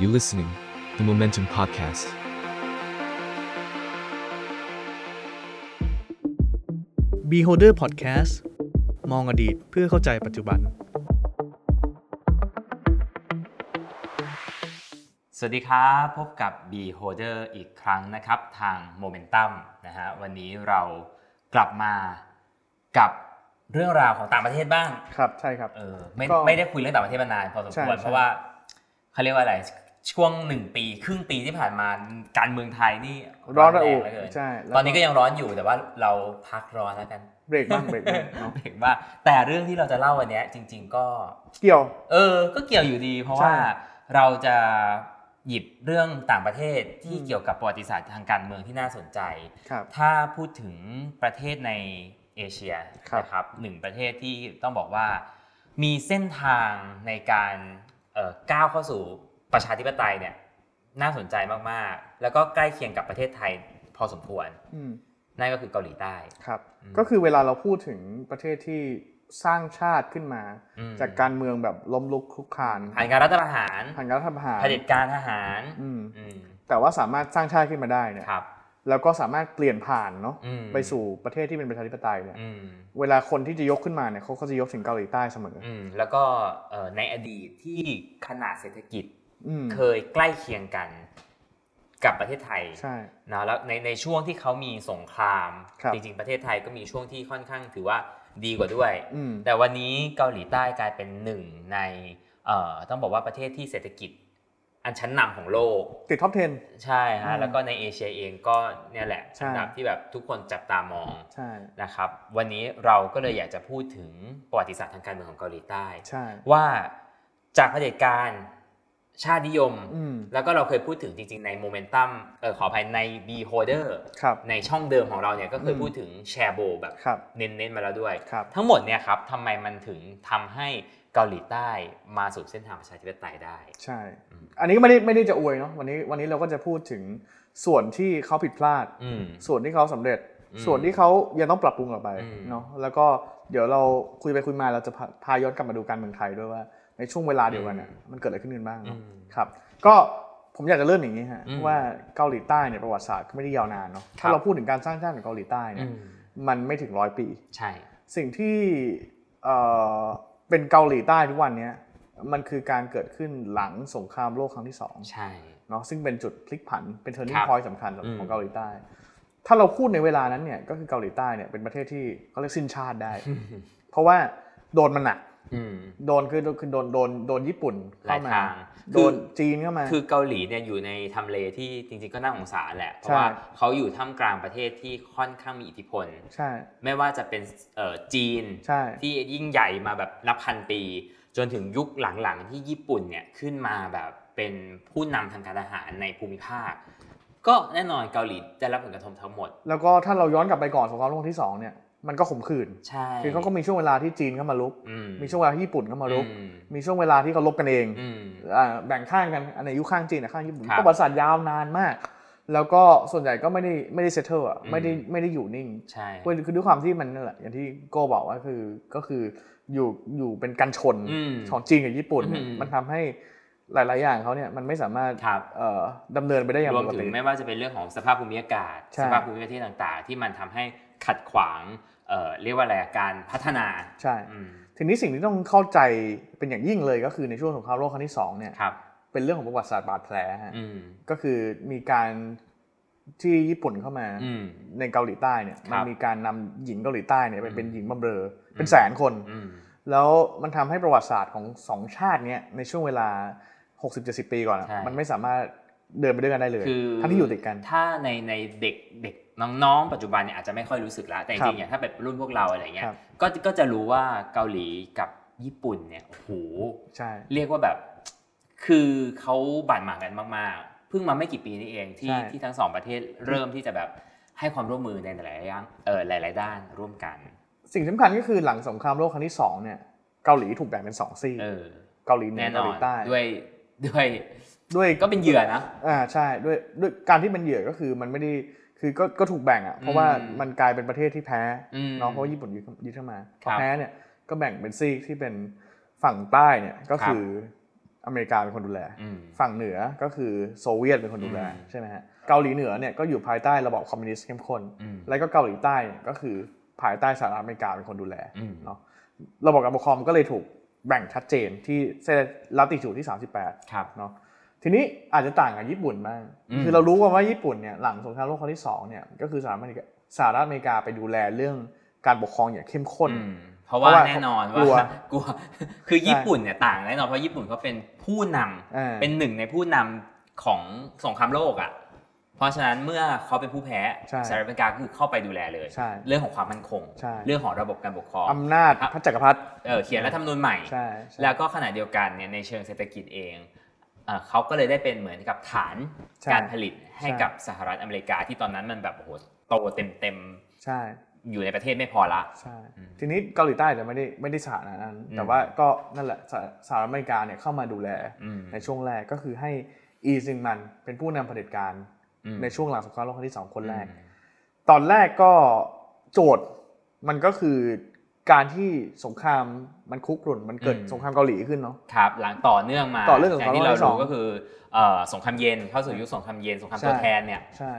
You listening, the Momentum Podcast. Beholder Podcast มองอดีตเพื่อเข้าใจปัจจุบัน สวัสดีครับ พบกับ Beholder อีกครั้งนะครับ ทาง Momentum นะฮะวันนี้เรากลับมากับเรื่องราวของต่างประเทศบ้าง ครับ ใช่ครับ เออไม่ก็ไม่ได้คุยเรื่องต่างประเทศมานานพอสมใช่ควรใช่ เพราะว่าเขาเรียกว่าอะไร ช่วงหนึ่งปี ครึ่งปีที่ผ่านมาการเมืองไทยนี่ร้อนระอุแเหลือเกินใช่แล้วตอนนี้ก็ยังร้อนอยู่แต่ว่าเราพักร้อนแล้วกันเบรกบ้างเบรกบ้างเนาะเบรกบ้างแต่เรื่องที่เราจะเล่าวันเนี้ยจริง ๆ ก็เกี่ยว เออ ก็เกี่ยวอยู่ดี เพราะใช่ว่าเราจะหยิบเรื่องต่างประเทศที่อืมเกี่ยวกับประวัติศาสตร์ทางการเมืองที่น่าสนใจครับถ้าพูดถึงประเทศในเอเชียครับนะครับหนึ่งประเทศที่ต้องบอกว่ามีเส้นทางในการเอ่อก้าวเข้าสู่ ประชาธิปไตยเนี่ยน่าสนใจมากๆ แล้วก็ใกล้เคียงกับประเทศไทยพอสมควรอืมนั่นก็คือเกาหลีใต้ครับอืมก็คือเวลาเราพูดถึงประเทศที่สร้างชาติขึ้นมาอืมจากการเมืองแบบล้มลุกคลุกคลานผ่านการรัฐประหารผ่านการรัฐประหารเผด็จการทหารอืมอืมแต่ว่าสามารถสร้างชาติขึ้นมาได้เนี่ยครับแล้วก็สามารถเปลี่ยนผ่านเนาะอืมไปสู่ประเทศที่เป็นประชาธิปไตยเนี่ยอืมเวลาคนที่จะยกขึ้นมาเนี่ยเขาก็จะยกถึงเกาหลีใต้เสมออืมแล้วก็เอ่อในอดีตที่ขนาดเศรษฐกิจอืม เคยใกล้เคียงกันกับประเทศไทยใช่นะแล้วในในช่วงที่เขามีสงครามครับจริง ๆ ประเทศไทยก็มีช่วงที่ค่อนข้างถือว่าดีกว่าด้วยอืมแต่วันนี้เกาหลีใต้กลายเป็นหนึ่งในเอ่อต้องบอกว่าประเทศที่เศรษฐกิจ อันชั้นนำของโลก ติด top 10 ใช่อืมฮะแล้วก็ในเอเชียเองก็เนี่ยแหละใช่อันดับที่แบบทุกคนจับตามองใช่นะครับ วันนี้เราก็เลยอยากจะพูดถึงประวัติศาสตร์ทางการเมืองของเกาหลีใต้ใช่ว่าจากเผด็จการ ชาตินิยมอืมแล้วก็เราเคยพูดถึงจริง ๆ ในโมเมนตัมเออขออภัยใน Beholder ครับในช่องเดิมของเราเนี่ยก็เคยอืมพูดถึงแชโบลแบบครับเน้นๆมาแล้วด้วยครับทั้งหมดเนี่ยครับทำไมมันถึงทำให้เกาหลีใต้มาสู่เส้นทางประชาธิปไตยได้ ใช่อืมอันนี้ก็ไม่ได้ไม่ได้จะอวยเนาะวันนี้วันนี้เราก็จะพูดถึงส่วนที่เขาผิดพลาดอืมส่วนที่เขาสำเร็จอืมส่วนที่เขายังต้องปรับปรุงต่อไปอืมเนาะแล้วก็เดี๋ยวเราคุยไปคุยมาเราจะพาพาย้อนกลับมาดูการเมืองไทยด้วยว่า ในช่วงเวลาเดียวกันน่ะมันเกิดอะไรขึ้นกันบ้างเนาะอืมครับ ก็ผมอยากจะเริ่มอย่างนี้ฮะอืมว่าเกาหลีใต้เนี่ยประวัติศาสตร์ก็ไม่ได้ยาวนานเนาะครัถ้าบเราพูดถึงการสร้างชาติของเกาหลีใต้เนี่ยอืมมันไม่ถึงร้อยปี ใช่ สิ่งที่เอ่อเป็นเกาหลีใต้ทุกวันเนี้ยมันคือการเกิดขึ้นหลังสงครามโลกครั้งที่สองใช่เนาะซึ่งเป็นจุดพลิกผันเป็นครั turning บ point สำคัญอืมของเกาหลีใต้ ถ้าเราพูดในเวลานั้นเนี่ยก็คือเกาหลีใต้เนี่ยเป็นประเทศที่เขาเรียกสิ้นชาติได้ เพราะว่าโดนมันหนักอืม โดนคือคือโดนโดนโดนญี่ปุ่นหลาเข้ายมาทางโดนจีนเข้ามา คือเกาหลีเนี่ยอยู่ในทำเลที่จริงๆก็น่าสงสารแหละ เพใช่ราะว่าเขาอยู่ท่ามกลางประเทศที่ค่อนข้างมีอิทธิพล ใช่ ไม่ว่าจะเป็นเอ่อจีนใช่ที่ยิ่งใหญ่มาแบบนับพันปี จนถึงยุคหลังๆที่ญี่ปุ่นเนี่ยขึ้นมาแบบเป็นผู้นำทางการทหารในภูมิภาค ก็แน่นอนเกาหลีได้รับผลกระทบทั้งหมด แล้วก็ถ้าเราย้อนกลับไปก่อนสงครามโลกครั้งที่สองเนี่ย มันก็ขมขื่นใช่คือเขาก็มีช่วงเวลาที่จีนเข้ามาลุกอืมีช่วงเวลาที่ญี่ปุ่นเข้ามาลุกอืมมีช่วงเวลาที่เขาลบกันเองอืมอ่าแบ่งข้างกันอันไหนยุคข้างจีนอะข้างญี่ปุ่นครับประวัติศาสตร์ยาวนานมาก แล้วก็ส่วนใหญ่ก็ไม่ได้ไม่ได้เซตเทิลอะอืมไม่ได้ไม่ได้อยู่นิ่งใช่คือคือด้วยความที่มันนั่นแหละอย่างที่โก้บอกว่าคือก็คืออยู่อยู่เป็นกันชนอืมของจีนกับญี่ปุ่นเนี่ยอืมมันทำให้หลาย ๆ อย่างเขาเนี่ยมันไม่สามารถครับเอ่อดำเนินไปได้อย่างรวปมกถึติงไม่ว่าจะเป็นเรื่องของสภาพภูมิอากาศใช่สภาพภูมิประเทศต่าง ๆ ที่มันทำให้ ขัดขวางเอ่อเรียกว่าอะไรอะการพัฒนาใช่อืมทีนี้สิ่งที่ต้องเข้าใจเป็นอย่างยิ่งเลยก็คือในช่วงสงครามโลกครั้งที่สองเนี่ยครับเป็นเรื่องของประวัติศาสตร์บาดแผลฮะอืมก็คือมีการที่ญี่ปุ่นเข้ามาอืมในเกาหลีใต้เนี่ยครับมันมีการนำหญิงเกาหลีใต้เนี่ยไปอืมเป็นหญิงบำเรอเป็นแสนคนอืมแล้วมันทำให้ประวัติศาสตร์ของสองชาติเนี่ยในช่วงเวลา 60-70 ปีก่อนอะใช่มันไม่สามารถเดินไปด้วยกันได้เลยคือทั้งที่อยู่ติดกัน ถ้าในในเด็กเด็ก น้องๆ ปัจจุบันเนี่ยอาจจะไม่ค่อยรู้สึกแล้วแต่จครับริงๆเนี่ยถ้าแบบรุ่นพวกเราอะไรเงี้ยครับก็ก็จะรู้ว่าเกาหลีกับญี่ปุ่นเนี่ยโอ้โหใช่เรียกว่าแบบ คือเขาบาดหมางกันมากๆเพิ่งมาไม่กี่ปีนี้เองที่ใช่ที่ทั้งสองประเทศเริ่มที่จะแบบให้ความร่วมมือในหลายๆอย่างเออหลาย ๆ ด้านร่วมกัน สิ่งสำคัญก็คือหลังสงครามโลกครั้งที่สองเนี่ยเกาหลีถูกแบ่งเป็นสองซีกเออเกาหลีเหนืแน่อนเกาอหนลีใต้ด้วยด้วยด้วยก็เป็นเหยื่อนะอ่าใช่ด้วยด้วยการที่เป็นเหยื่อก็คือมันไม่ได้ คือก็ก็ถูกแบ่งอะเพราะว่าอืมมันกลายเป็นประเทศที่แพ้อืมเนาะเพราะว่าญี่ปุ่นยึดยึดเข้ามาพครัอบแพ้เนี่ยก็แบ่งเป็นซีกที่เป็นฝั่งใต้เนี่ยก็คืออเมริกาเป็นคนดูแลอืมฝั่งเหนือก็คือโซเวียตเป็นคนดูแลอืมใช่ไหมฮะเกาหลีเหนือเนี่ยก็อยู่ภายใต้ระบอบคอมมิวนิสต์เข้มข้นอืมแล้วก็เกาหลีใต้เนี่ยก็คือภายใต้สหรัฐอเมริกาเป็นคนดูแลอืมเนาะระบบการปกครองก็เลยถูกแบ่งชัดเจนที่เส้นลัติจูดที่ 38ครับเนาะ ทีนี้อาจจะต่างกับญี่ปุ่นบ้างอืมคือเรารู้กันว่าญี่ปุ่นเนี่ยหลังสงครามโลกครั้งที่สองเนี่ยก็คือสหรัฐอเมริกาสหรัฐอเมริกาไปดูแลเรื่องการปกครองอย่างเข้มข้นอืมเพราะว่าเพราะว่าแน่นอนกลัวว่ากลัวคือญี่ปุ่นเนี่ยต่างแน่นอนเพราะญี่ปุ่นเขาเป็นผู้นำอ่าเป็นหนึ่งในผู้นำของสงครามโลกอะเพราะฉะนั้นเมื่อเขาเป็นผู้แพ้ใช่สหรัฐอเมริกาก็คือเข้าไปดูแลเลยใช่เรื่องของความมั่นคงใช่เรื่องของระบบการปกครองอำนาจพระจักรพรรดิเออเขียนรัฐธรรมนูญใหม่ใช่ใช่แล้วก็ขณะเดียวกันเนี่ยในเชิงเศรษฐกิจเอง เอ่อเขาก็เลยได้เป็นเหมือนกับฐานใช่การผลิตให้ใช่กับสหรัฐอเมริกาที่ตอนนั้นมันแบบโอ้โหโตเต็มเต็มใช่ๆอยู่ในประเทศไม่พอละใช่อืมทีนี้เกาหลีใต้จะไม่ได้ไม่ได้สถานะนั้นอืมแต่ว่าก็นั่นแหละสหสหรัฐอเมริกาเนี่ยเข้ามาดูแลอืมในช่วงแรกก็คือให้อีซึงมันเป็นผู้นำเผด็จการอืมในช่วงหลังสงครามโลกครั้งที่สองคนแรกอืมตอนแรกก็โจทย์มันก็คือ การที่สงครามมันคุกรุ่นมันเกิดสงครามเกาหลีขึ้นเนาะ ครับหลังต่อเนื่องมาต่อเนื่องอย่างที่สงครามโลกเราที่สอรู้งก็คือเอ่อสงครามเย็นเข้าสู่ยุคสงครามเย็นสงครามใช่ ตัวแทนเนี่ยใช่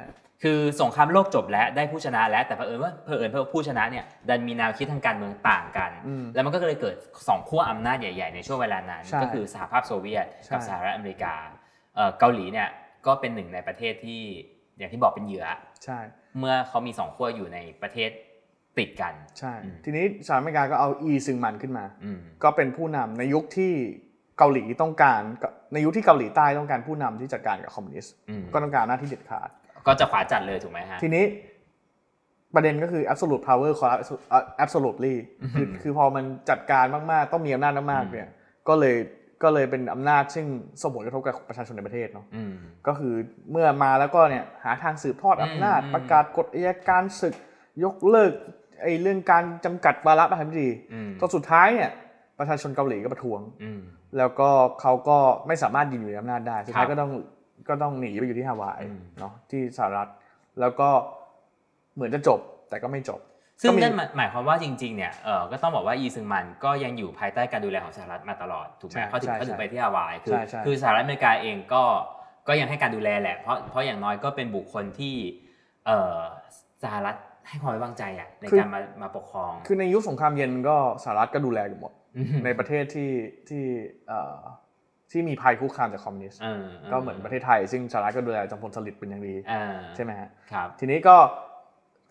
คือสงครามโลกจบแล้วได้ผู้ชนะแล้วแต่เผอิญว่าเผอิญเพื่อผู้ชนะเนี่ยดันมีแนวคิดทางการเมืองต่างกัน อืมแล้วมันก็เลยเกิดสองขั้วอำนาจใหญ่ ๆ ในช่วงเวลานั้น ใช่ก็คือสหภาพโซเวียตกับใช่สหรัฐอเมริกาเอ่อเกาหลีเนี่ยก็เป็นหนึ่งในประเทศที่อย่างที่บอกเป็นเหยื่อ ใช่ เมื่อเขามีสองขั้วอยู่ในประเทศ ติดกันใช่อืมทีนี้สหรัฐอเมริกาก็เอาอีซึงมันขึ้นมาอืมก็เป็นผู้นำในยุคที่เกาหลีต้องการในยุคที่เกาหลีใต้ต้องการผู้นำที่จัดการกับคอมมิวนิสต์อืมก็ต้องการหน้าที่เด็ดขาด ก็จะขวาจัดเลยถูกไหมฮะทีนี้ประเด็นก็คือ absolute power corrupt absolutely คือคือพอมันจัดการมากๆ ต้องมีอำนาจมากๆเนี่ยก็เลยก็เลยเป็นอำนาจซึ่งส่งผลกระทบกับประชาชนในประเทศเนาะอืมก็คือเมื่อมาแล้วก็เนี่ยหาทางสืบทอดอำนาจอืมประกาศกฎอัยการศึกยกเลิก ไอ้เรื่องการจำกัดวาระประธานาธิบดีอืมจนสุดท้ายเนี่ยประชาชนเกาหลีก็ประท้วงอืมแล้วก็เขาก็ไม่สามารถยืนอยู่ในอำนาจได้สุดท้ายครับก็ต้องก็ต้องหนีไปอยู่ที่ฮาวายอืมเนาะที่สหรัฐแล้วก็เหมือนจะจบแต่ก็ไม่จบ ซึ่งก็มีนั่นหมายหมายความว่าจริง ๆ เนี่ยเออก็ต้องบอกว่าอีซึงมันก็ยังอยู่ภายใต้การดูแลของสหรัฐมาตลอดถูกไหมใช่เขาถึงใช่เขาถึงใช่ไปที่ฮาวายคือใช่ใช่คือสหรัฐอเมริกาเองก็ก็ยังให้การดูแลแหละเพราะเพราะอย่างน้อยก็เป็นบุคคลที่เออสหรัฐ ให้ความไว้วางใจอะในการมามาปกครอง คือในยุคสงครามเย็นก็สหรัฐก็ดูแลกันหมดมในประเทศที่ที่เอ่อที่มีภัยคุกคามจากคอมมิวนิสต์เออก็เหมือนประเทศไทย ซึ่งสหรัฐก็ดูแลจอมพลสฤษดิ์เป็นอย่างดีเออใช่ไหมฮะครับทีนี้ก็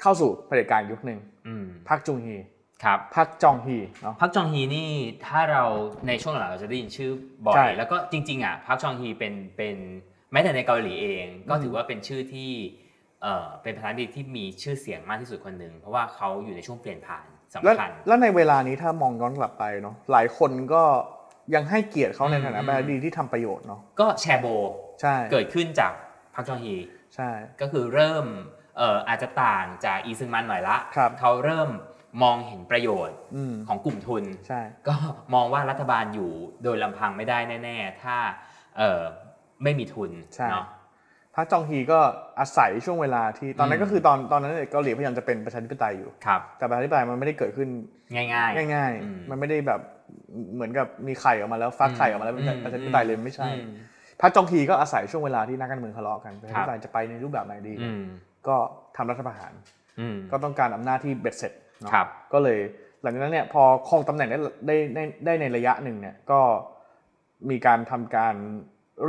เข้าสู่เผด็จการยุคหนึ่งอืมพักจุงฮีครับพักจองฮีเนาะพักจองฮีนี่ถ้าเราในช่วงหลังเราจะได้ยินชื่อบ่อใช่ยแล้วก็จริง ๆอะพักจองฮีเป็นเป็นแม้แต่ในเกาหลีเอง ก็อืมถือว่าเป็นชื่อที่ เอ่อเป็นประธานาธิบดีที่มีชื่อเสียงมากที่สุดคนหนึ่งเพราะว่าเขาอยู่ในช่วงเปลี่ยนผ่านสำแล้วคัญแล้วในเวลานี้ถ้ามองย้อนกลับไปเนาะหลายคนก็ยังให้เกียรติเขาในฐานะอืมประธานาธิบดีที่ทำประโยชน์เนาะก็แชร์โบใช่เกิดขึ้นจากพักจองฮีใช่ก็คือเริ่มเอ่ออาจจะต่างจากอีซึงมันหน่อยละครับเขาเริ่มมองเห็นประโยชน์อืมของกลุ่มทุนใช่ก็มองว่ารัฐบาลอยู่โดยลำพังไม่ได้แน่ ๆ ถ้าเอ่อไม่มีทุนใช่เนาะ พักจองฮีก็อาศัยช่วงเวลาที่ตอนนั้อืนมก็คือตอนตอนนั้นเนี่ยเกาหลีพยายามจะเป็นประชาธิปไตยอยู่ครับแต่ประชาธิปไตยมันไม่ได้เกิดขึ้นง่ายๆง่ายอืมๆมันไม่ได้แบบเหมือนกับมีไข่ออกมาแล้วฟักไข่ออกมาแล้วเป็นอืมประชาธิปไตยเลยไม่ใช่อืมพักจองฮีก็อาศัยช่วงเวลาที่นักการเมืองทะเลาะกันประชาธิปไตยจะไปในรูปแบบไหนดีอืมก็ทำรัฐประหารอืมก็ต้องการอำนาจที่เบ็ดเสร็จเนาะครับก็เลยหลังจากนั้นเนี่ยพอครองตำแหน่งได้ได้ได้ได้ในระยะหนึ่งเนี่ยก็มีการทำการ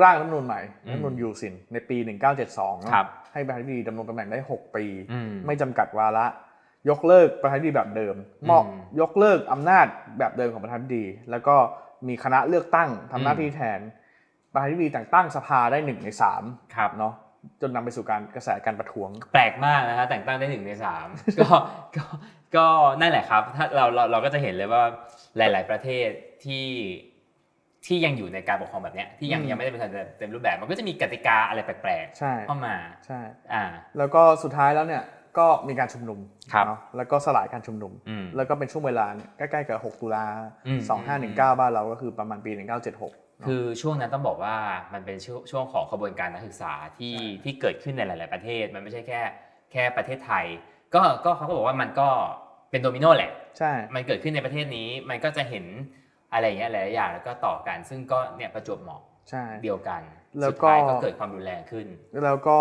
ร่างรัฐธรรมนูญใหม่อืมรัฐธรรมนูญยูซินในปี 1972เนอะครับให้ประธานาธิบดีดำรงตำแหน่งได้ 6 ปีอืมไม่จำกัดวาระ ยกเลิกประธานาธิบดีแบบเดิมมอบอืมยกเลิกอำนาจแบบเดิมของประธานาธิบดี แล้วก็มีคณะเลือกตั้งทำหน้าอืมที่แทน ประธานาธิบดีแต่งตั้งสภาได้หนึ่งในสามครับเนาะจนนำไปสู่การกระแสการประท้วง แปลกมากนะฮะแต่งตั้งได้หนึ่งในสามก็ก็ก็นั่นแหละครับ ถ้าเราเราเราก็จะเห็นเลยว่าหลาย ๆ ประเทศที่ ที่ยังอยู่ในการปกครองแบบเนี้ยที่ยังอืมยังไม่ได้เป็นเต็มรูปแบบมันก็จะมีกติกาอะไรแปลกใช่ๆเข้ามาใช่อ่าแล้วก็สุดท้ายแล้วเนี่ยก็มีการชุมนุมครับเนาะแล้วก็สลายการชุมนุมอืมแล้วก็เป็นช่วงเวลาเนี่ยใกล้ๆกับ 6 ตุลาอืม2519 บ้านเราก็คือประมาณปี 1976เนอะคือช่วงนั้นต้องบอกว่ามันเป็นช่วงช่วงของขบวนการนักศึกษาที่ใช่ที่เกิดขึ้นในหลาย ๆ ประเทศ มันไม่ใช่แค่แค่ประเทศไทย ก็ก็เขาก็บอกว่ามันก็เป็นโดมิโนแหละใช่มันเกิดขึ้นในประเทศนี้มันก็จะเห็น อะไรอย่างเงี้ยหลายๆอย่างแล้วก็ต่อกัน ซึ่งก็เนี่ยประจวบเหมาะใช่เดียวกันแล้วสุดก็ท้ายก็เกิดความรุนแรงขึ้น แล้วก็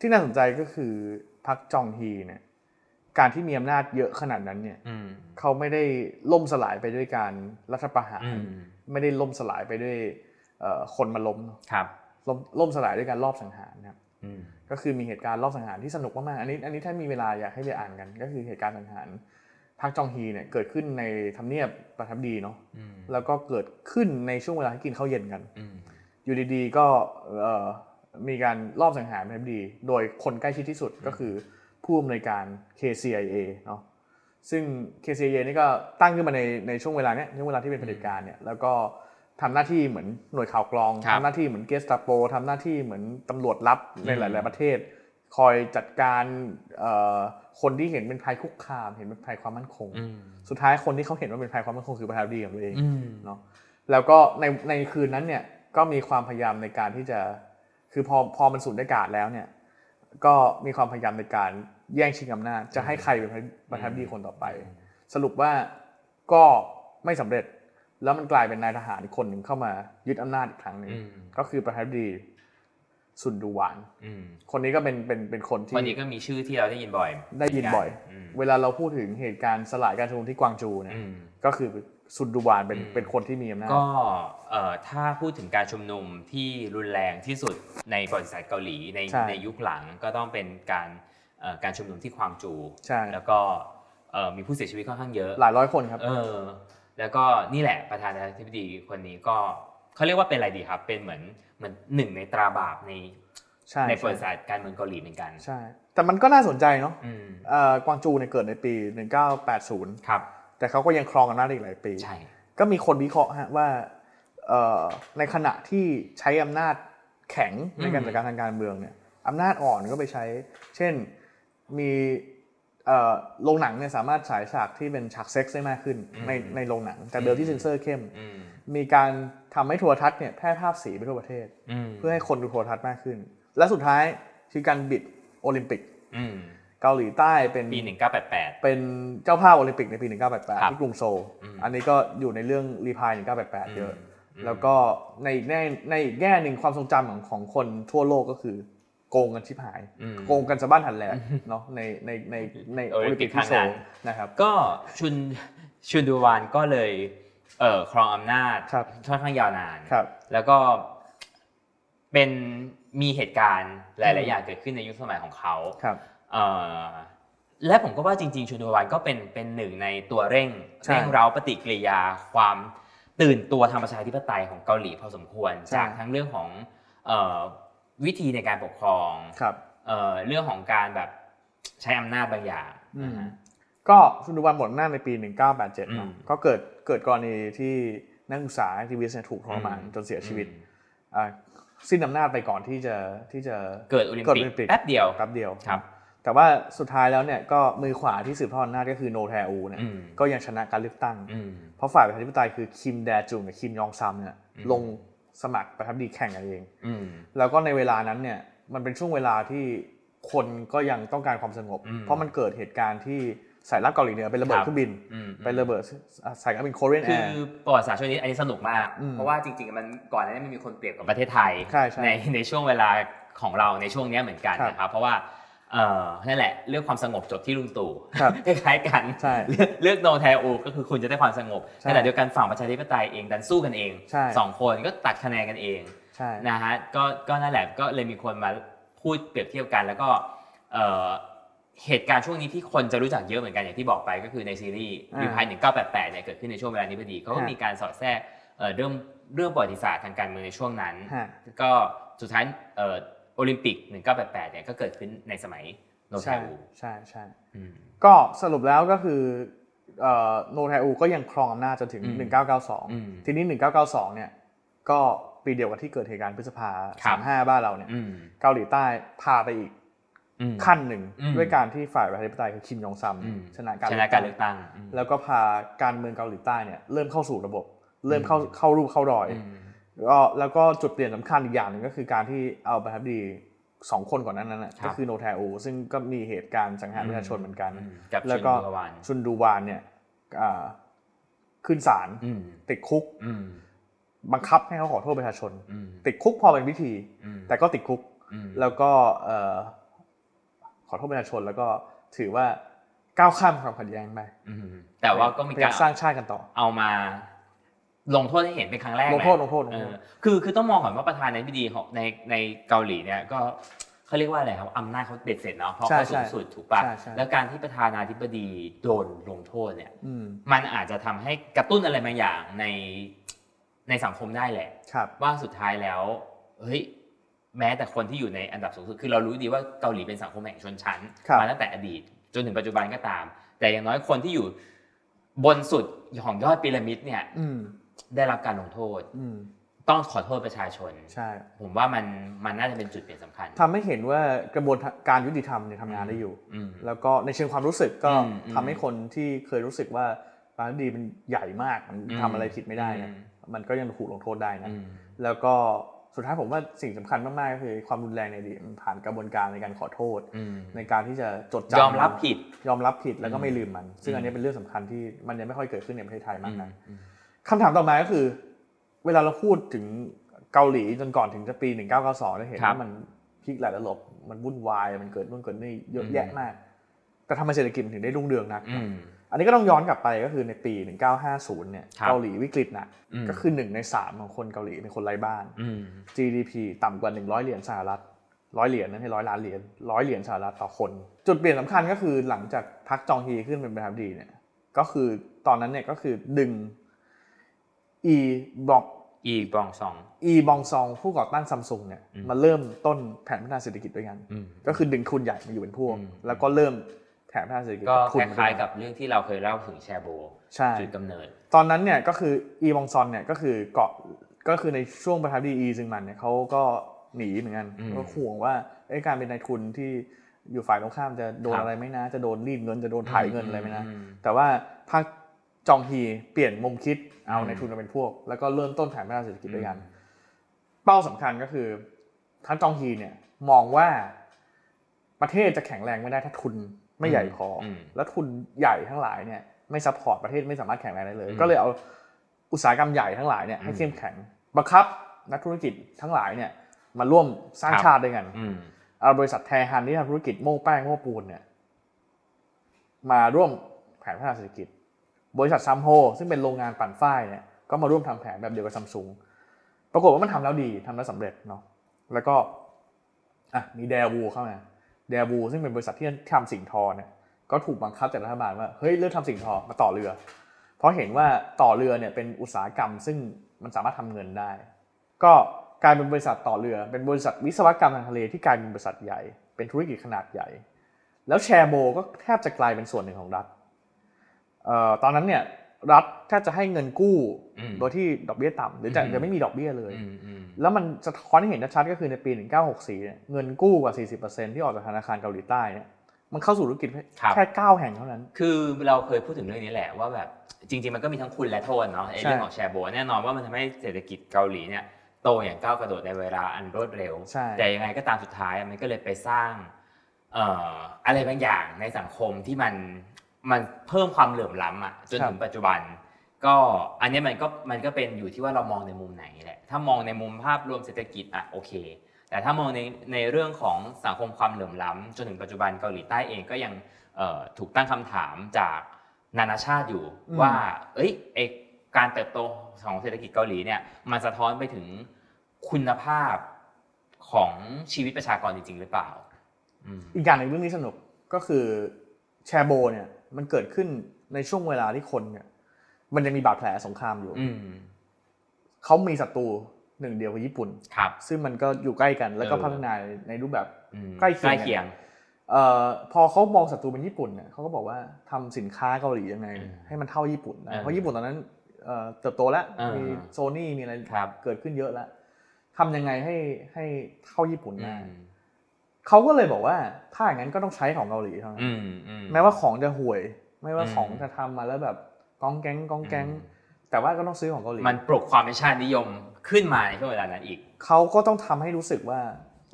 ที่น่าสนใจก็คือพรรคจองฮีเนี่ยการที่มีอำนาจเยอะขนาดนั้นเนี่ยอืมเขาไม่ได้ล่มสลายไปด้วยการรัฐประหารอืมไม่ได้ล่มสลายไปด้วยเอ่อคนมาล้มเนอะครับล่มล่มสลายด้วยการลอบสังหารนะครับอืมก็คือมีเหตุการณ์รอบสังหารที่สนุกมากๆอันนี้ อันนี้ถ้ามีเวลาอยากให้ไปอ่านกัน ก็คือเหตุการณ์สังหาร พรรคจองฮีเนี่ยเกิดขึ้นในทำเนียบประทับดีเนาะอืมแล้วก็เกิดขึ้นในช่วงเวลาที่กินข้าวเย็นกันอืมอยู่ดีๆก็เอ่อมีการรอบสังหารประทับดี โดยคนใกล้ชิดที่สุดก็คือผู้อำนวยการ KCIA เนาะซึ่ง KCIA นี่ก็ตั้งขึ้นมาในในช่วงเวลาเนี้ยช่วงเวลาที่เป็นเผด็จการเนี่ยแล้วก็ทำหน้าที่เหมือนหน่วยข่าวกรองครับทำหน้าที่เหมือนเกสตาโปทำหน้าที่เหมือนตำรวจลับในอืมหลาย ๆ ประเทศ คอยจัดการเอ่อคนที่เห็นเป็นภัยคุกคาม เห็นเป็นภัยความมั่นคงอืมสุดท้ายคนที่เขาเห็นว่าเป็นภัยความมั่นคงคือประธานาธิบดีของตัวเองอืมเนาะแล้วก็ในในคืนนั้นเนี่ยก็มีความพยายามในการที่จะคือพอพอมันสูญได้การแล้วเนี่ย ก็มีความพยายามในการแย่งชิงอำนาจจะให้ใครเป็นประธานาธิบดีคนต่อไป สรุปว่าก็ไม่สำเร็จแล้วมันกลายเป็นนายทหารอีกคนหนึ่งเข้ามายึดอำนาจอีกครั้งหนึ่งอืมก็คือประธานาธิบดี ซุนดูหวานอืมคนนี้ก็เป็นเป็นเป็นคนที่วันนี้ก็มีชื่อที่เราได้ยินบ่อย ได้ยินบ่อยมเวลาเราพูดถึงเหตุการณ์สลายการชุมนุมที่กวางโจูเนี่ยอืมก็คือซุนดูหวานเป็นอืมเป็นคนที่มีอำนาจก็เอ่อถ้าพูดถึงการชุมนุมที่รุนแรงที่สุดในประวัติศาสตร์เกาหลีในใช่ในยุคหลังก็ต้องเป็นการเอ่อการชุมนุมที่ควางจูใช่แล้วก็เอ่อมีผู้เสียชีวิตค่อนข้างเยอะ หลายร้อยคนครับเออแล้วก็นี่แหละประธานาธิบดีคนนี้ก็ เขาเรียกว่าเป็นอะไรดีครับ เป็นเหมือนเหมือนหนึ่งในตราบาปในใช่ในประวัติใช่ศาสตร์การเมืองเกาหลีเหมือนกันใช่ แต่มันก็น่าสนใจเนาะอืมเอ่อกวางจูเนี่ยเกิดในปี 1980 ครับ แต่เขาก็ยังครองอำนาจอีกหลายปีใช่ก็มีคนวิเคราะห์ฮะว่าเอ่อในขณะที่ใช้อำนาจแข็งในการจัดการทางการเมืองเนี่ยอำนาจอ่อนก็ไปใช้ เช่นมีเอ่อโรงหนังเนี่ยสามารถฉายฉากที่เป็นฉากเซ็กซ์ได้มากขึ้นในในโรงหนังจากเดิมที่เซ็นเซอร์เข้มอื มมีการทำให้โทรทัศน์เนี่ยแพร่ภาพสีไปทั่วประเทศอืมเพื่อให้คนดูโทรทัศน์มากขึ้น และสุดท้ายคือการบิดโอลิมปิกอืมเกาหลีใต้เป็นปีหนึ่งเก้าแปดแปดเป็นเจ้าภาพโอลิมปิกในปีครับ1988 ที่กรุงโซลอืมอันนี้ก็อยู่ในเรื่อง Reply 1988 เยอะอืมแล้วก็ในอีกแง่ในอีกแง่หนึ่งความทรงจำของของคนทั่วโลกก็คือโกงกันชิบหายอืมโกงกันสะบั้นหั่นแหลกเนาะในในในในโอลิลิมปิกครั้งโซนั้นที่โซลนะครับก็ชุนชุนดูฮวานก็เลย เอ่อครองอำนาจครับค่อนข้างยาวนาน ครับ แล้วก็เป็นมีเหตุการณ์หลาย ๆ อย่างเกิดขึ้นในยุคสมัยของเขาครับ เอ่อและผมก็ว่าจริง ๆ ชุนดูวานก็เป็นเป็นหนึ่งในตัวเร่งใช่ เร่งเร้าปฏิกิริยาความตื่นตัวทางประชาธิปไตยของเกาหลีพอสมควรใช่จากทั้งเรื่องของเอ่อวิธีในการปกครอง ครับ เอ่อเรื่องของการแบบใช้อำนาจบางอย่างอืม นะฮะ ก็ซุนดูวันหมดอำนาจในปี 1987อืเนาะมก็เกิดเกิดกรณีที่นักศึกษา activist เนี่ยถูกทรมานอืมจนเสียชีวิตอืมอ่าสิ้นอำนาจไปก่อนที่จะที่จะเกิดโอลิมปิกเกิดโอลิมปิกแป๊บเดียวแป๊บเดียวครับ แต่ว่าสุดท้ายแล้วเนี่ยก็มือขวาที่สืบทอดอำนาจก็คือโนแทอูเนี่ยอืมก็ยังชนะการเลือกตั้งอืมเพราะฝ่ายประชาธิปไตยคือคิมแดจุงกับคิมยองซัมเนี่ยอืมลงสมัครประธานาธิบดีแข่งกันเองอืมแล้วก็ในเวลานั้นเนี่ยมันเป็นช่วงเวลาที่คนก็ยังต้องการความสงบอืมเพราะมันเกิดเหตุการณ์ที่ สายลับเกาหลีเหนือเป็นระเบิดครับเครื่องบินอืมเป็นระเบิดสายการบินโคเรียนแอคือร์ประวัติศาสตร์ช่วงนี้อันนี้สนุกมากอืมเพราะว่าจริงๆมันก่อนหน้านี้มันมีคนเปรียบกับประเทศไทยใช่ใช่ในในช่วงเวลาของเราในช่วงเนี้ยเหมือนกันครับนะครับเพราะว่าเอ่อนั่นแหละเรื่องความสงบจบที่ลุงตู่ครับคล้ายๆกันใช่เลือกเลือกโนแทอูก็คือคุณจะได้ความสงบใช่ขณะเดียวกันฝั่งประชาธิปไตยเองดันสู้กันเองใช่สองคนก็ตัดคะแนนกันเองใช่นะฮะก็ก็นั่นแหละก็เลยมีคนมาพูดเปรียบเทียบกันแล้วก็ เอ่อเหตุการณ์ช่วงนี้ที่คนจะรู้จักเยอะเหมือนกันอย่างที่บอกไปก็คือในซีรีส์อ่ารีพาย1988เนี่ยเกิดขึ้นในช่วงเวลานี้พอดีเขาก็ฮะมีการสอดแทรกเอ่อเรื่องเรื่องประวัติศาสตร์ทางการเมืองในช่วงนั้นฮะก็สุดท้ายเอ่อโอลิมปิก 1988 เนี่ยก็เกิดขึ้นในสมัยโนแทใช่อูใช่ใช่อืมก็สรุปแล้วก็คือเอ่อโนแทอูก็ยังครองอำนาจจนถึงอืมอืม1992 ทีนี้ 1992 เนี่ยก็ปีเดียวกับที่เกิดเหตุการณ์พฤษภาครับ35 บ้านเราเนี่ยอืมเกาหลีใต้พาไปอีกอืม ขั้นหนึ่งอืมด้วยการที่ฝ่ายประชาธิปไตยคือคิมยองซัมอืมชนะการชนะการเลือกตั้งอืมแล้วก็พาการเมืองเกาหลีใต้เนี่ยเริ่มเข้าสู่ระบบ เริ่มเข้าเข้ารูปเข้ารอยอืมก็แล้วก็จุดเปลี่ยนสำคัญอีกอย่างหนึ่งก็คือการที่เอาประธานาธิบดีสองคนก่อนหนั้นนั้นนะครับก็คือโนแทอูซึ่งก็มีเหตุการณ์สังหารประชาชนเหมือนกันอืมกับแล้วก็ชินบัววานชุนดูวานเนี่ยอ่าขึ้นศาลอืมติดคุกอืมบังคับให้เขาขอโทษประชาชนอืมติดคุกพอเป็นวิธีอืมแต่ก็ติดคุกอืมแล้วก็เอ่อ ขอโทษประชาชนแล้วก็ถือว่าก้าวข้ามความขัดแย้งไปอืมแต่ว่าก็มีพยยการสร้างชาติกันต่อ เอามา ลงโทษให้เห็นเป็นครั้งแรกลงโทษแหะลงโทษลงโทษเออคือคือต้องมองก่อนว่าประธานาธิบดีของในในเกาหลีเนี่ยก็เขาเรียกว่าอะไรครับอำนาจเขาเด็ดเสร็จเนาะเพราะใช่เขาสูงสุดถูกปะใช่ใช่แล้วการที่ประธานาธิบดีโดนลงโทษเนี่ยอืมมันอาจจะทำให้กระตุ้นอะไรบางอย่างในในสังคมได้แหละครับว่าสุดท้ายแล้วเฮ้ย แม้แต่คนที่อยู่ในอันดับสูงสุดคือเรารู้ดีว่าเกาหลีเป็นสังคมแห่งชนชั้นครับมาตั้งแต่อดีตจนถึงปัจจุบันก็ตาม แต่อย่างน้อยคนที่อยู่บนสุดของยอดพีระมิดเนี่ยอืมได้รับการลงโทษอืมต้องขอโทษประชาชน ใช่ ผมว่ามันมันน่าจะเป็นจุดเปลี่ยนสำคัญทำให้เห็นว่ากระบวนการยุติธรรมเนี่ยทำงานได้อยู่อืมแล้วก็ในเชิงความรู้สึกก็อืมอืมทำให้คนที่เคยรู้สึกว่าปาดีมันใหญ่มากมันอืมทำอะไรผิดไม่ได้เนะอืมมันก็ยังถูกลงโทษได้นะอืมแล้วก็ สุดท้ายผมว่าสิ่งสำคัญมากๆก็คือความรุนแรงในอดีตมันผ่านกระบวนการในการขอโทษอืมในการที่จะจดจำยอมรับผิด ยอมรับผิดแล้วก็อืมไม่ลืมมัน ซึ่งอืมอันนี้เป็นเรื่องสำคัญที่มันยังไม่ค่อยเกิดขึ้นในประเทศไทยมากนักอืมคำถามต่อมาก็คือ เวลาเราพูดถึงเกาหลีจนก่อนถึงจะปี 1992เราเห็นครับว่ามันพลิกหลายระลบมันวุ่นวายมันเกิดนู่นเกิดนี่เยอะแยะอืมมาก แต่ทำไมเศรษฐกิจมันถึงได้รุ่งเรืองนัก อืมอันนี้ก็ต้องย้อนกลับไปก็คือในปี 1950 เนี่ยครับเกาหลีวิกฤตหนะอืมก็คือหนึ่งในสามของคนเกาหลีเป็นคนไร้บ้านอืม GDP ต่ำกว่า 100 เหรียญสหรัฐร้อยเหรียญนั่นให้ร้อยล้านเหรียญร้อยเหรียญสหรัฐต่อคน จุดเปลี่ยนสำคัญก็คือหลังจากพักจองฮีขึ้นเป็นประธานาธิบดีเนี่ยก็คือตอนนั้นเนี่ยก็คือดึง E บอกอีบองซอง E บองซองผู้ก่อตั้งซัมซุงเนี่ยอืมมาเริ่มต้นแผนพัฒนาเศรษฐกิจด้วยกันอืมก็คือดึงทุนใหญ่มาอยู่เป็นพวกอืมแล้วก็เริ่ม แผนพัฒนาเศรษฐกิจก็ทุคนล้ายๆกับเรื่องที่เราเคยเล่าถึงแชร์โบใช่จุดกำเนิด ตอนนั้นเนี่ยก็คืออีบองซอนเนี่ยก็คือเกาะก็คือในช่วงประธานาธิบดีอีซึงมันเนี่ยเขาก็หนีเหมือนกันอืมก็ห่วงว่าไอ้ยการเป็นนายทุนที่อยู่ฝ่ายตรงข้ามจะโดนครับอะไรไหมนะ จะโดนรีดเงินจะโดนถ่ายเงินอะไรไหมนะอืมแต่ว่าพัคจองฮีเปลี่ยนมุมคิดเอาอืมนายทุนมาเป็นพวก แล้วก็เริ่มต้นแผนพัฒนาเศรษฐกิจด้วยกัน เป้าสำคัญก็คือพัคจองฮีเนี่ยมองว่าประเทศจะแข็งแรงไม่ได้ถ้าทุน ไม่ใหญ่พออมแล้วทุนใหญ่ทั้งหลายเนี่ยไม่ support ประเทศไม่สามารถแข็งแรงได้เลยอืมก็เลยเอาอุตสาหกรรมใหญ่ทั้งหลายเนี่ยให้อืมเข้มแข็งบังคับนักธุรกิจทั้งหลายเนี่ยมาร่วมสร้างครับชาติด้วยกันอืมเอาบริษัทแทฮันที่ทำธุรกิจโม้แป้งโม้ปูนเนี่ยมาร่วมแผนพัฒนาเศรษฐกิจ บริษัทซัมโฮซึ่งเป็นโรงงานปั่นฝ้ายเนี่ยก็มาร่วมทำแผนแบบเดียวกับซัมซุงปรากฏว่ามันทำแล้วดีทำแล้วสำเร็จเนาะแล้วก็อะมีเดวูเข้ามา เดวูซึ่งเป็นบริษัทที่ทำสิ่งทอเนี่ยก็ถูกบังคับจากรัฐบาลว่าเฮ้ยเลิกทำสิ่งทอมาต่อเรือ เพราะเห็นว่าต่อเรือเนี่ยเป็นอุตสาหกรรมซึ่งมันสามารถทำเงินได้ ก็กลายเป็นบริษัทต่อเรือ เป็นบริษัทวิศวกรรมทางทะเลที่กลายเป็นบริษัทใหญ่ เป็นธุรกิจขนาดใหญ่ แล้วแชร์โบก็แทบจะกลายเป็นส่วนหนึ่งของรัฐเอ่อตอนนั้นเนี่ย รัฐแทบจะให้เงินกู้อืมโดยที่ดอกเบี้ยต่ำหรือจะอืมจะไม่มีดอกเบี้ยเลยอืมอืมแล้วมันสะท้อนให้เห็นชัดๆก็คือในปี 1964เนี่ยเงินกู้กว่า 40%ที่ออกจากธนาคารเกาหลีใต้เนี่ยมันเข้าสู่ธุรกิจครับแค่9แห่งเท่านั้น คือเราเคยพูดถึงเรื่องนี้แหละว่าแบบจริง ๆ มันก็มีทั้งคุณและโทษเนาะไอ้ใช่เรื่องของแชร์โบแน่นอนว่ามันทำให้เศรษฐกิจเกาหลีเนี่ยโตอย่างก้าวกระโดดในเวลาอันรวดเร็วใช่แต่ยังไงก็ตามสุดท้ายมันก็เลยไปสร้างเอ่ออะไรบางอย่างในสังคมที่มัน มันเพิ่มความเหลื่อมล้ำอะจนถึงปัจจุบัน ก็อันเนี้ยมันก็มันก็เป็นอยู่ที่ว่าเรามองในมุมไหนแหละถ้ามองในมุมภาพรวมเศรษฐกิจอะโอเค แต่ถ้ามองในในเรื่องของสังคมความเหลื่อมล้ำจนถึงปัจจุบันเกาหลีใต้เองก็ยังเอ่อถูกตั้งคำถามจากนานาชาติอยู่อืมว่า เอ้ยไอการเติบโตของเศรษฐกิจเกาหลีเนี่ยมันสะท้อนไปถึงคุณภาพของชีวิตประชากรจริง ๆ หรือเปล่าอืมอีกอย่างหนึ่งเรื่องนี้สนุกก็คือแชร์โบเนี่ย มันเกิดขึ้นในช่วงเวลาที่คนเนี่ยมันยังมีบาดแผลสงครามอยู่อืมเขามีศัตรูหนึ่งเดียวคือญี่ปุ่นครับ ซึ่งมันก็อยู่ใกล้กัน แล้วก็เออพัฒนาในรูปแบบอืมใกล้เคียงใกล้เคียงเอ่อพอเขามองศัตรูเป็นญี่ปุ่นเนี่ยเขาก็บอกว่าทำสินค้าเกาหลียังไงอืมให้มันเท่าญี่ปุ่นนะเออเพราะญี่ปุ่นตอนนั้นเอ่อเติบโตแล้วเออมีโซนี่มีอะไรครับเกิดขึ้นเยอะแล้วทำยังไงให้ให้เท่าญี่ปุ่นอืได้ม เขาก็เลยบอกว่าถ้าอย่างนั้นก็ต้องใช้ของเกาหลีเท่านั้นอืมอืมแม้ว่าของจะห่วย ไม่ว่าอืมของจะทำมาแล้วแบบกองแก๊งกองแก๊งอืมแต่ว่าก็ต้องซื้อของเกาหลี มันปลุกความเป็นชาตินิยมขึ้นมาในช่วงเวลานั้นอีก เขาก็ต้องทำให้รู้สึกว่า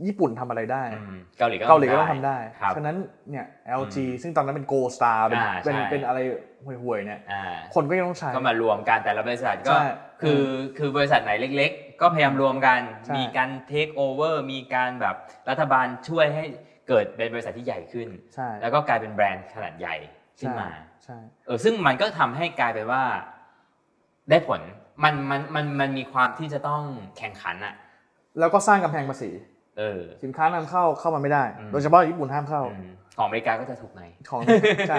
ญี่ปุ่นทำอะไรได้อืมเกาหลีก็เกาหลีก็ต้องทำได้ครับฉะนั้นเนี่ย LG อืมซึ่งตอนนั้นเป็น Gold Star เป็นอ่าเป็นใช่เป็นอะไรห่วยๆเนี่ยอ่าคนก็ยังต้องใช้ ก็มารวมกันแต่ละบริษัทก็ใช่คือคือบริษัทไหนเล็กๆ ก็พยายามรวมกัน ใช่ มีการเทคโอเวอร์มีการแบบรัฐบาลช่วยให้เกิดเป็นบริษัทที่ใหญ่ขึ้น ใช่แล้วก็กลายเป็นแบรนด์ขนาดใหญ่ขึ้นมา ใช่ เออซึ่งมันก็ทำให้กลายเป็นว่า ได้ผลมันมันมันมันมีความที่จะต้องแข่งขันอะแล้วก็สร้างกำแพงภาษี เออ สินค้านำเข้าเข้ามาไม่ได้ อืม โดยเฉพาะญี่ปุ่นห้ามเข้า อืม ของอเมริกาก็จะถูกในของใช่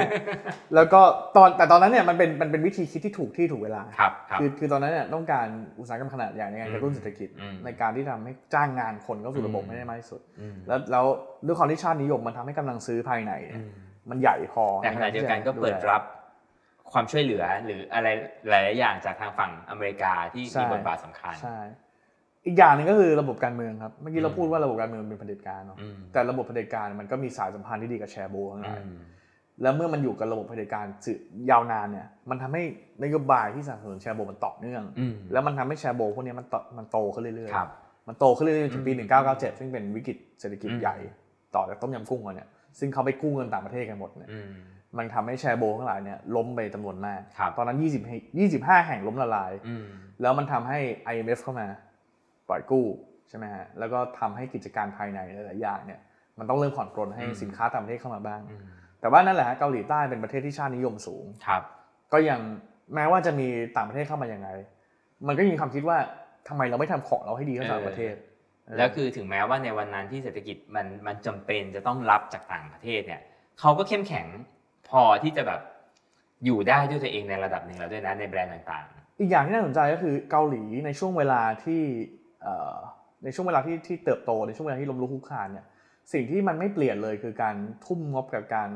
แล้วก็ตอนแต่ตอนนั้นเนี่ยมันเป็นมันเป็นวิธีคิดที่ถูกที่ถูกเวลาครับครับคือคือตอนนั้นเนี่ยต้องการอุตสาหกรรมขนาดใหญ่ในการกระตุ้นอืมเศรษฐกิจอืมในการที่ทำให้จ้างงานคนเข้าสู่ระบบอืมไม่ได้มากที่สุดอืมแล้วแล้วด้วยความที่ชาตินิยมมันทำให้กำลังซื้อภายในเนี่อืยมมันใหญ่พอแต่ขณะเดียวกันก็เปิดใรับความช่วยเหลือหรืออะไรหลาย ๆ อย่างจากทางฝั่งอเมริกาที่ใช่มีบทบาทสำคัญใช่ อีกอย่างหนึ่งก็คือระบบการเมืองครับเมื่อกี้เราอืมพูดว่าระบบการเมืองเป็นเผด็จการเนาะอืมแต่ระบบเผด็จการมันก็มีสายสัมพันธ์ที่ดีกับแชร์โบทั้งหอืลายมแล้วเมื่อมันอยู่กับระบบเผด็จการสืบยาวนานเนี่ยมันทำให้นโยบายที่สนับสนุนแชร์โบมันต่อเนื่องอืมแล้วมันทำให้แชร์โบพวกเนี้ยมันโตมันโตขึ้นเรื่อยครับๆมันโตขึ้นเรื่อยๆจนปีอืม1997 ซึ่งเป็นวิกฤตเศรษฐกิจอืมใหญ่ต่อจากต้มยำกุ้งมาเนี่ยซึ่งเขาไปกู้เงินต่างประเทศกันหมดเนี่ยอืมมันทำให้แชร์โบทั้งหลายเนี่ยล้มไปจำนวนมากครับตอนนั้น 20 25 แห่งล้มละลายอืมแล้วมันทำให้ IMF เข้ามา ปล่อยกู้ใช่ไหมฮะแล้วก็ทำให้กิจการภายในหลายๆอย่างเนี่ยมันต้องเริ่มผ่อนปรนให้อืมสินค้าต่างประเทศเข้ามาบ้างอืมแต่ว่านั่นแหละฮะเกาหลีใต้เป็นประเทศที่ชาตินิยมสูงครับก็ยังแม้ว่าจะมีต่างประเทศเข้ามายังไง มันก็ยังมีความคิดว่าทำไมเราไม่ทำของเราให้ดีเท่าต่างประเทศเออแล้วคือถึงแม้ว่าในวันนั้นที่เศรษฐกิจมันมันจำเป็นจะต้องรับจากต่างประเทศเนี่ยเขาก็เข้มแข็งพอที่จะแบบอยู่ได้ด้วยตัวเองในระดับหนึ่งแล้วด้วยนะในแบรนด์ต่างอีกอย่างที่น่าสนใจก็คือเกาหลีในช่วงเวลาที่เอ่อ ในช่วงเวลาที่ที่เติบโตในช่วงเวลาที่ล้มลุกคลุกคลานเนี่ยสิ่งที่มันไม่เปลี่ยนเลยคือการทุ่มงบกับการ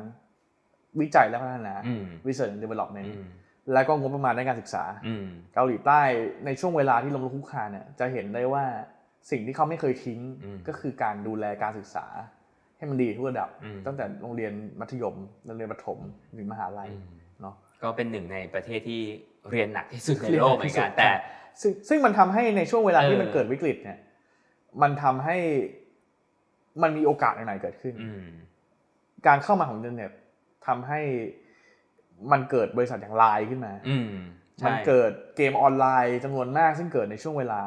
วิจัยและพัฒนาๆอืม research and development อืมแล้วก็งบประมาณในการศึกษาอืมเกาหลีใต้ในช่วงเวลาที่ล้มลุกคลุกคลานเนี่ยจะเห็นได้ว่าสิ่งที่เขาไม่เคยทิ้งอืมก็คือการดูแลการศึกษา ให้มันดีทุกระดับอืมตั้งแต่โรงเรียนมัธยมโรงเรียนประถมถึงมหาลัยอืมเนาะ ก็เป็นหนึ่งในประเทศที่เรียนหนักที่สุดในเรียนโลหนักกเหมืที่อนสุดกันแต่ ซึ่งซึ่งมันทำให้ในช่วงเวลาที่เออมันเกิดวิกฤตเนี่ย มันทำให้มันมีโอกาสใหม่ๆเกิดขึ้นอืมการเข้ามาของอินเทอร์เน็ตทำให้มันเกิดบริษัทอย่างไลน์ขึ้นมาอืมมัใช่นเกิดเกมออนไลน์จำนวนมาก ซึ่งเกิดในช่วงเวลา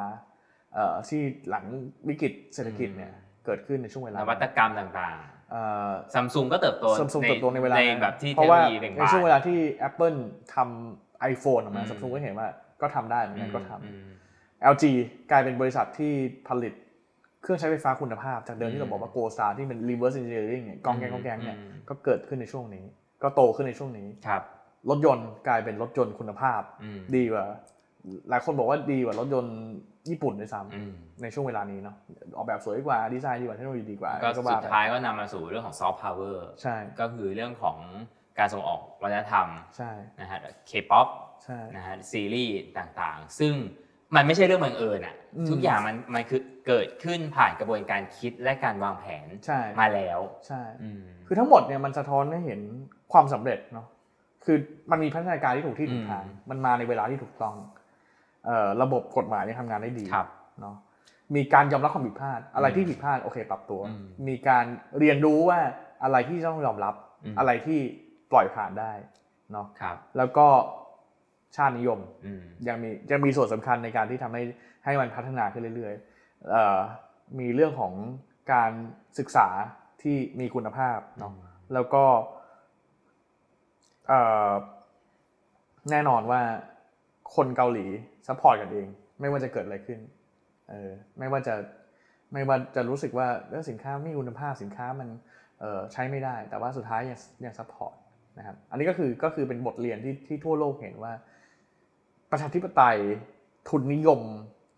เอ่อที่หลังวิกฤตเศรษฐกิจเนี่ยเกิดขึ้นในช่วงเวลานวัตกรรมต่าง ซัมๆซัมซุงก็เติบโตซุงเติบโตในเวลาในนั้นแบบที่เพราะว่าเทคโนโลยีแบ่งในบานช่วงเวลาที่ Apple ทำ iPhone ออกมาอืมซัมซุงก็เห็นว่าก็ทำได้เหมือนกันก็ทำอืม LG กลายเป็นบริษัทที่ผลิตเครื่องใช้ไฟฟ้าคุณภาพ จากเดิมที่เราบอกว่า Gold Star ที่เป็น reverse engineering เนี่ยกองแกงกองแกงเนี่ยอืมก็เกิดขึ้นในช่วงนี้ ก็โตขึ้นในช่วงนี้ครับรถยนต์กลายเป็นรถยนต์คุณภาพอืมดีกว่า หลายคนบอกว่าดีกว่ารถยนต์ญี่ปุ่นด้วยซ้ำอืมในช่วงเวลานี้เนาะออกแบบสวยกว่าดีไซน์ดีกว่าเทคโนโลยีดีกว่า ก็ก็ว่าไปสุดท้ายก็นำมาสู่เรื่องของซอฟต์พาวเวอร์ใช่ก็คือเรื่องของการส่งออกวัฒนธรรมใช่นะฮะเคป๊อปใช่นะฮะซีรีส์ต่างๆ ซึ่งมันไม่ใช่เรื่องบังเอิญอะอืมทุกอย่างมันมันคือเกิดขึ้นผ่านกระบวนการคิดและการวางแผนใช่มาแล้วใช่อืมคือทั้งหมดเนี่ยมันสะท้อนให้เห็นความสำเร็จเนาะคือมันมีพัฒนาการที่ถูกที่ถูกทางอืมมันมาในเวลาที่ถูกต้องเอ่อ ระบบกฎหมายเนี่ยทำงานได้ดีครับเนาะมีการยอมรับความผิดพลาด อะไรอืมที่ผิดพลาดโอเค ปรับตัวอืมมีการเรียนรู้ว่าอะไรที่ต้องยอมรับอืมอะไรที่ปล่อยผ่านได้เนาะครับแล้วก็ชาตินิยมอืมยังมียังมีส่วนสำคัญในการที่ทำให้ให้มันพัฒนาขึ้นเรื่อยๆเอ่อมีเรื่องของการศึกษาที่มีคุณภาพเนาะแล้วก็เอ่อแน่นอนว่า คนเกาหลี support กันเอง ไม่ว่าจะเกิดอะไรขึ้นเออไม่ว่าจะไม่ว่าจะรู้สึกว่าเออสินค้าไม่มีคุณภาพสินค้ามันเอ่อใช้ไม่ได้ แต่ว่าสุดท้ายยังยัง support นะครับอันนี้ก็คือก็คือเป็นบทเรียนที่ที่ทั่วโลกเห็นว่า ประชาธิปไตยทุนนิยม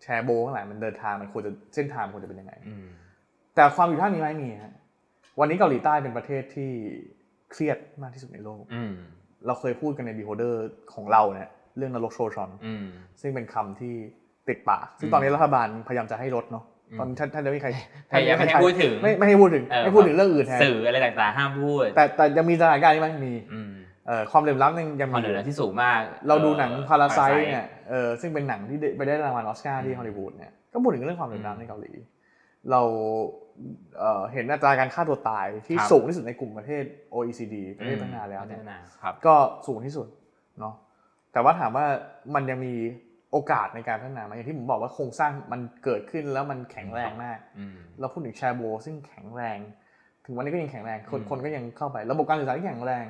แชโบลทั้งหลายมันเดินทางมันควรจะเส้นทางมันควรจะเป็นยังไงอืมแต่ความผิดพลาดมีไหมมีฮะวันนี้เกาหลีใต้เป็นประเทศที่เครียดมากที่สุดในโลกอืมเราเคยพูดกันใน Beholder ของเราเนี่ย เรื่องนรกโชชอนอืมซึ่งเป็นคำที่ติดปากซึ่งอืมตอนนี้รัฐบาลพยายามจะให้ลดเนาะอืมตอนท่านท่านจะไม่มีใครพยายามไม่ให้พูดถึงไม่ไม่ให้พูดถึงเออไม่พูดถึงเรื่องอื่นแทนสื่ออะไรต่างๆห้ามพูด แต่แต่ยังมีสถานการณ์นี้ไหมมีอืมเอ่อความเหลื่อมล้ำยังยังความมีเหนือที่สูงมาก เราดูหนังอ่อพาราไซ Parasite เนี่ยเออซึ่งเป็นหนังที่ได้ไปได้รางวัลออสการ์ที่อืมฮอลลีวูดเนี่ยก็พูดถึงเรื่องความเหลื่อมอืมล้ำในเกาหลี เราเอ่อเห็นอัตราการฆ่าตัวตายที่ครับสูงที่สุดในกลุ่มประเทศ OECD ประเทศพัฒนาแล้วพัฒเนี่ยนาครับก็สูงที่สุดเนาะ แต่ว่าถามว่ามันยังมีโอกาสในการพัฒนาไหมอย่างที่ผมบอกว่าโครงสร้างมันเกิดขึ้นแล้วมันแข็งแรงมากอืมเราพูดถึงแชร์โบซึ่งแข็งแรง ถึงวันนี้ก็ยังแข็งแรงคนอืมคนก็ยังเข้าไป ระบบการศึกษาที่แข็งแรง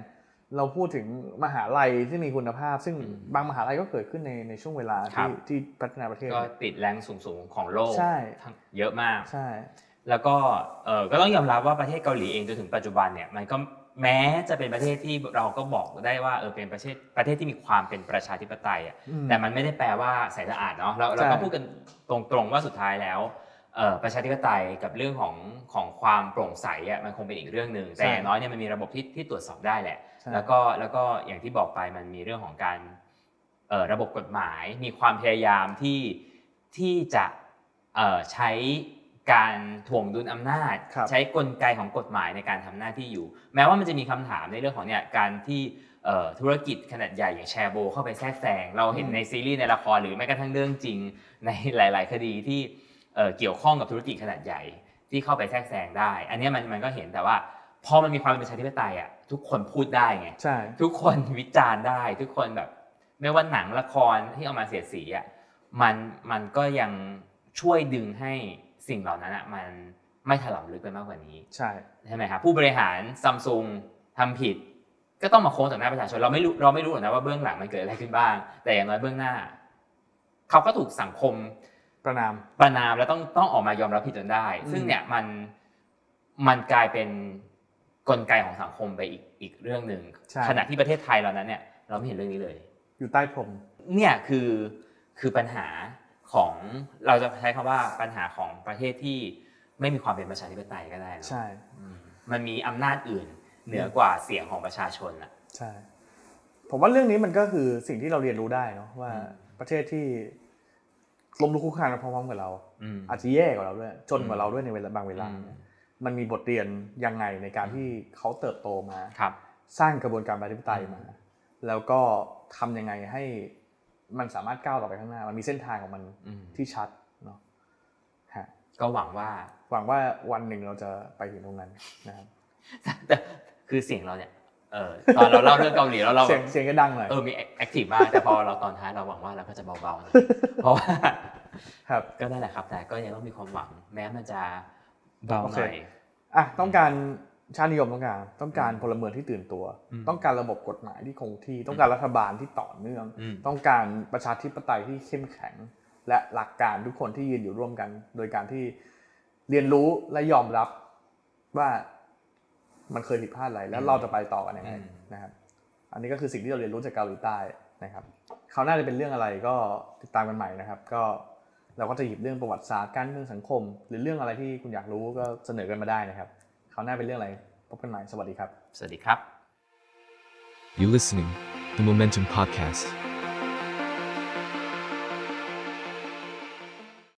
เราพูดถึงมหาลัยที่มีคุณภาพ ซึ่งอืมบางมหาลัยก็เกิดขึ้นในในช่วงเวลาครัที่บที่พัฒนาประเทศก็ติดแรงสูงๆของโลกใช่ทั้งเยอะมากใช่แล้วก็เออก็ต้องยอมรับว่าประเทศเกาหลีเองจนถึงปัจจุบันเนี่ยมันก็ แม้จะเป็นประเทศที่เราก็บอกได้ว่าเออเป็นประเทศประเทศที่มีความเป็นประชาธิปไตยอะอืมแต่มันไม่ได้แปลว่าใสสะอาดเนาะเราเราก็ใช่พูดกันตรงๆว่าสุดท้ายแล้วเออประชาธิปไตยกับเรื่องของของความโปร่งใสอะมันคงเป็นอีกเรื่องหนึ่งแต่อย่างน้อยเนี่ยมันมีระบบที่ที่ตรวจสอบได้แหละใช่แล้วก็แล้วก็อย่างที่บอกไปมันมีเรื่องของการเอ่อระบบกฎหมาย มีความพยายามที่ที่จะเอ่อใช้ การถ่วงดุลอำนาจครับใช้กลไกของกฎหมายในการทำหน้าที่อยู่ แม้ว่ามันจะมีคำถามในเรื่องของเนี่ยการที่เอ่อธุรกิจขนาดใหญ่อย่างแชร์โบ เข้าไปแทรกแซงเราเห็นในซีรีส์ในละครหรือแม้กระทั่งเรื่องจริงในหลาย ๆ คดีที่เอ่อเกี่ยวข้องกับธุรกิจขนาดใหญ่ที่เข้าไปแทรกแซงได้ อันเนี้ยมันมันก็เห็นแต่ว่าพอมันมีความเป็นประชาธิปไตยอะทุกคนพูดได้ไงใช่ทุกคนวิจารณ์ได้ ทุกคนแบบไม่ว่าหนังละครที่เอามาเสียดสีอะมันมันก็ยังช่วยดึงให้ สิ่งเหล่านั้นอะมันไม่ถลำลึกไปมากกว่านี้ ใช่ใช่ไหมครับผู้บริหารซัมซุงทำผิด ก็ต้องมาโค้งต่อหน้าประชาชนเราไม่รู้เราไม่รู้หรอกนะว่าเบื้องหลังมันเกิดอะไรขึ้นบ้าง แต่อย่างน้อยเบื้องหน้า เขาก็ถูกสังคมประนามประนามแล้วต้องต้องออกมายอมรับผิดจนได้อืมซึ่งเนี่ยมันมันกลายเป็นกลไกของสังคมไปอีกอีกเรื่องหนึ่งใช่ขณะที่ประเทศไทยเรานั้นเนี่ย เราไม่เห็นเรื่องนี้เลย อยู่ใต้พรมเนี่ยคือคือปัญหา ของเราจะใช้คำว่าปัญหาของประเทศที่ไม่มีความเป็นประชาธิปไตยก็ได้เนอะใช่อืมมันมีอำนาจอื่นเหนือกว่าเสียงของประชาชนอะใช่ ผมว่าเรื่องนี้มันก็คือสิ่งที่เราเรียนรู้ได้เนาะว่าอืมประเทศที่ล้มลุกคลุกคลานมาพร้อมๆกับเราอืมอาจจะแย่กว่าเราด้วยจนกว่าอืมเราด้วยในเวลาบางเวลาอืมเนี่ยมันมีบทเรียนยังไงในการที่เขาเติบโตมาครับ สร้างกระบวนการประชาธิปไตยมาอืมแล้วก็ทำยังไงให้ มันสามารถก้าวต่อไปข้างหน้า มันมีเส้นทางของมันอืมที่ชัดเนาะฮะก็หวังว่า หวังว่าวันหนึ่งเราจะไปถึงตรงนั้นนะครับแต่คือเสียงเราเนี่ยเออตอนเราเล่าเรื่องเกาหลีแล้วเราเสียงเสียงก็ดังหน่อยเออมี active มากแต่พอเราตอนท้ายเราหวังว่าเราก็จะเบาๆหน่อยเพราะว่าครับก็นั่นแหละครับ แต่ก็ยังต้องมีความหวัง แม้มันจะเบาโอหเคน่อยอะต้องการ ชาตินิยมต้องการต้องการพลเมืองที่ตื่นตัวอืมต้องการระบบกฎหมายที่คงที่ ต้องการรัฐบาลที่ต่อเนื่องอืมต้องการประชาธิปไตยที่เข้มแข็ง และหลักการทุกคนที่ยืนอยู่ร่วมกัน โดยการที่เรียนรู้และยอมรับว่ามันเคยผิดพลาดอะไรแล้วเราจะไปต่อกันยังไงอืมนะครับอันนี้ก็คือสิ่งที่เราเรียนรู้จากเกาหลีใต้นะครับคราวหน้าจะเป็นเรื่องอะไรก็ติดตามกันใหม่นะครับ ก็เราก็จะหยิบเรื่องประวัติศาสตร์การเมืองสังคม หรือเรื่องอะไรที่คุณอยากรู้ก็เสนอกันมาได้นะครับ คราวหน้าเป็นเรื่องอะไรพบกันใหม่สวัสดีครับ สวัสดีครับ You listening, the Momentum Podcast.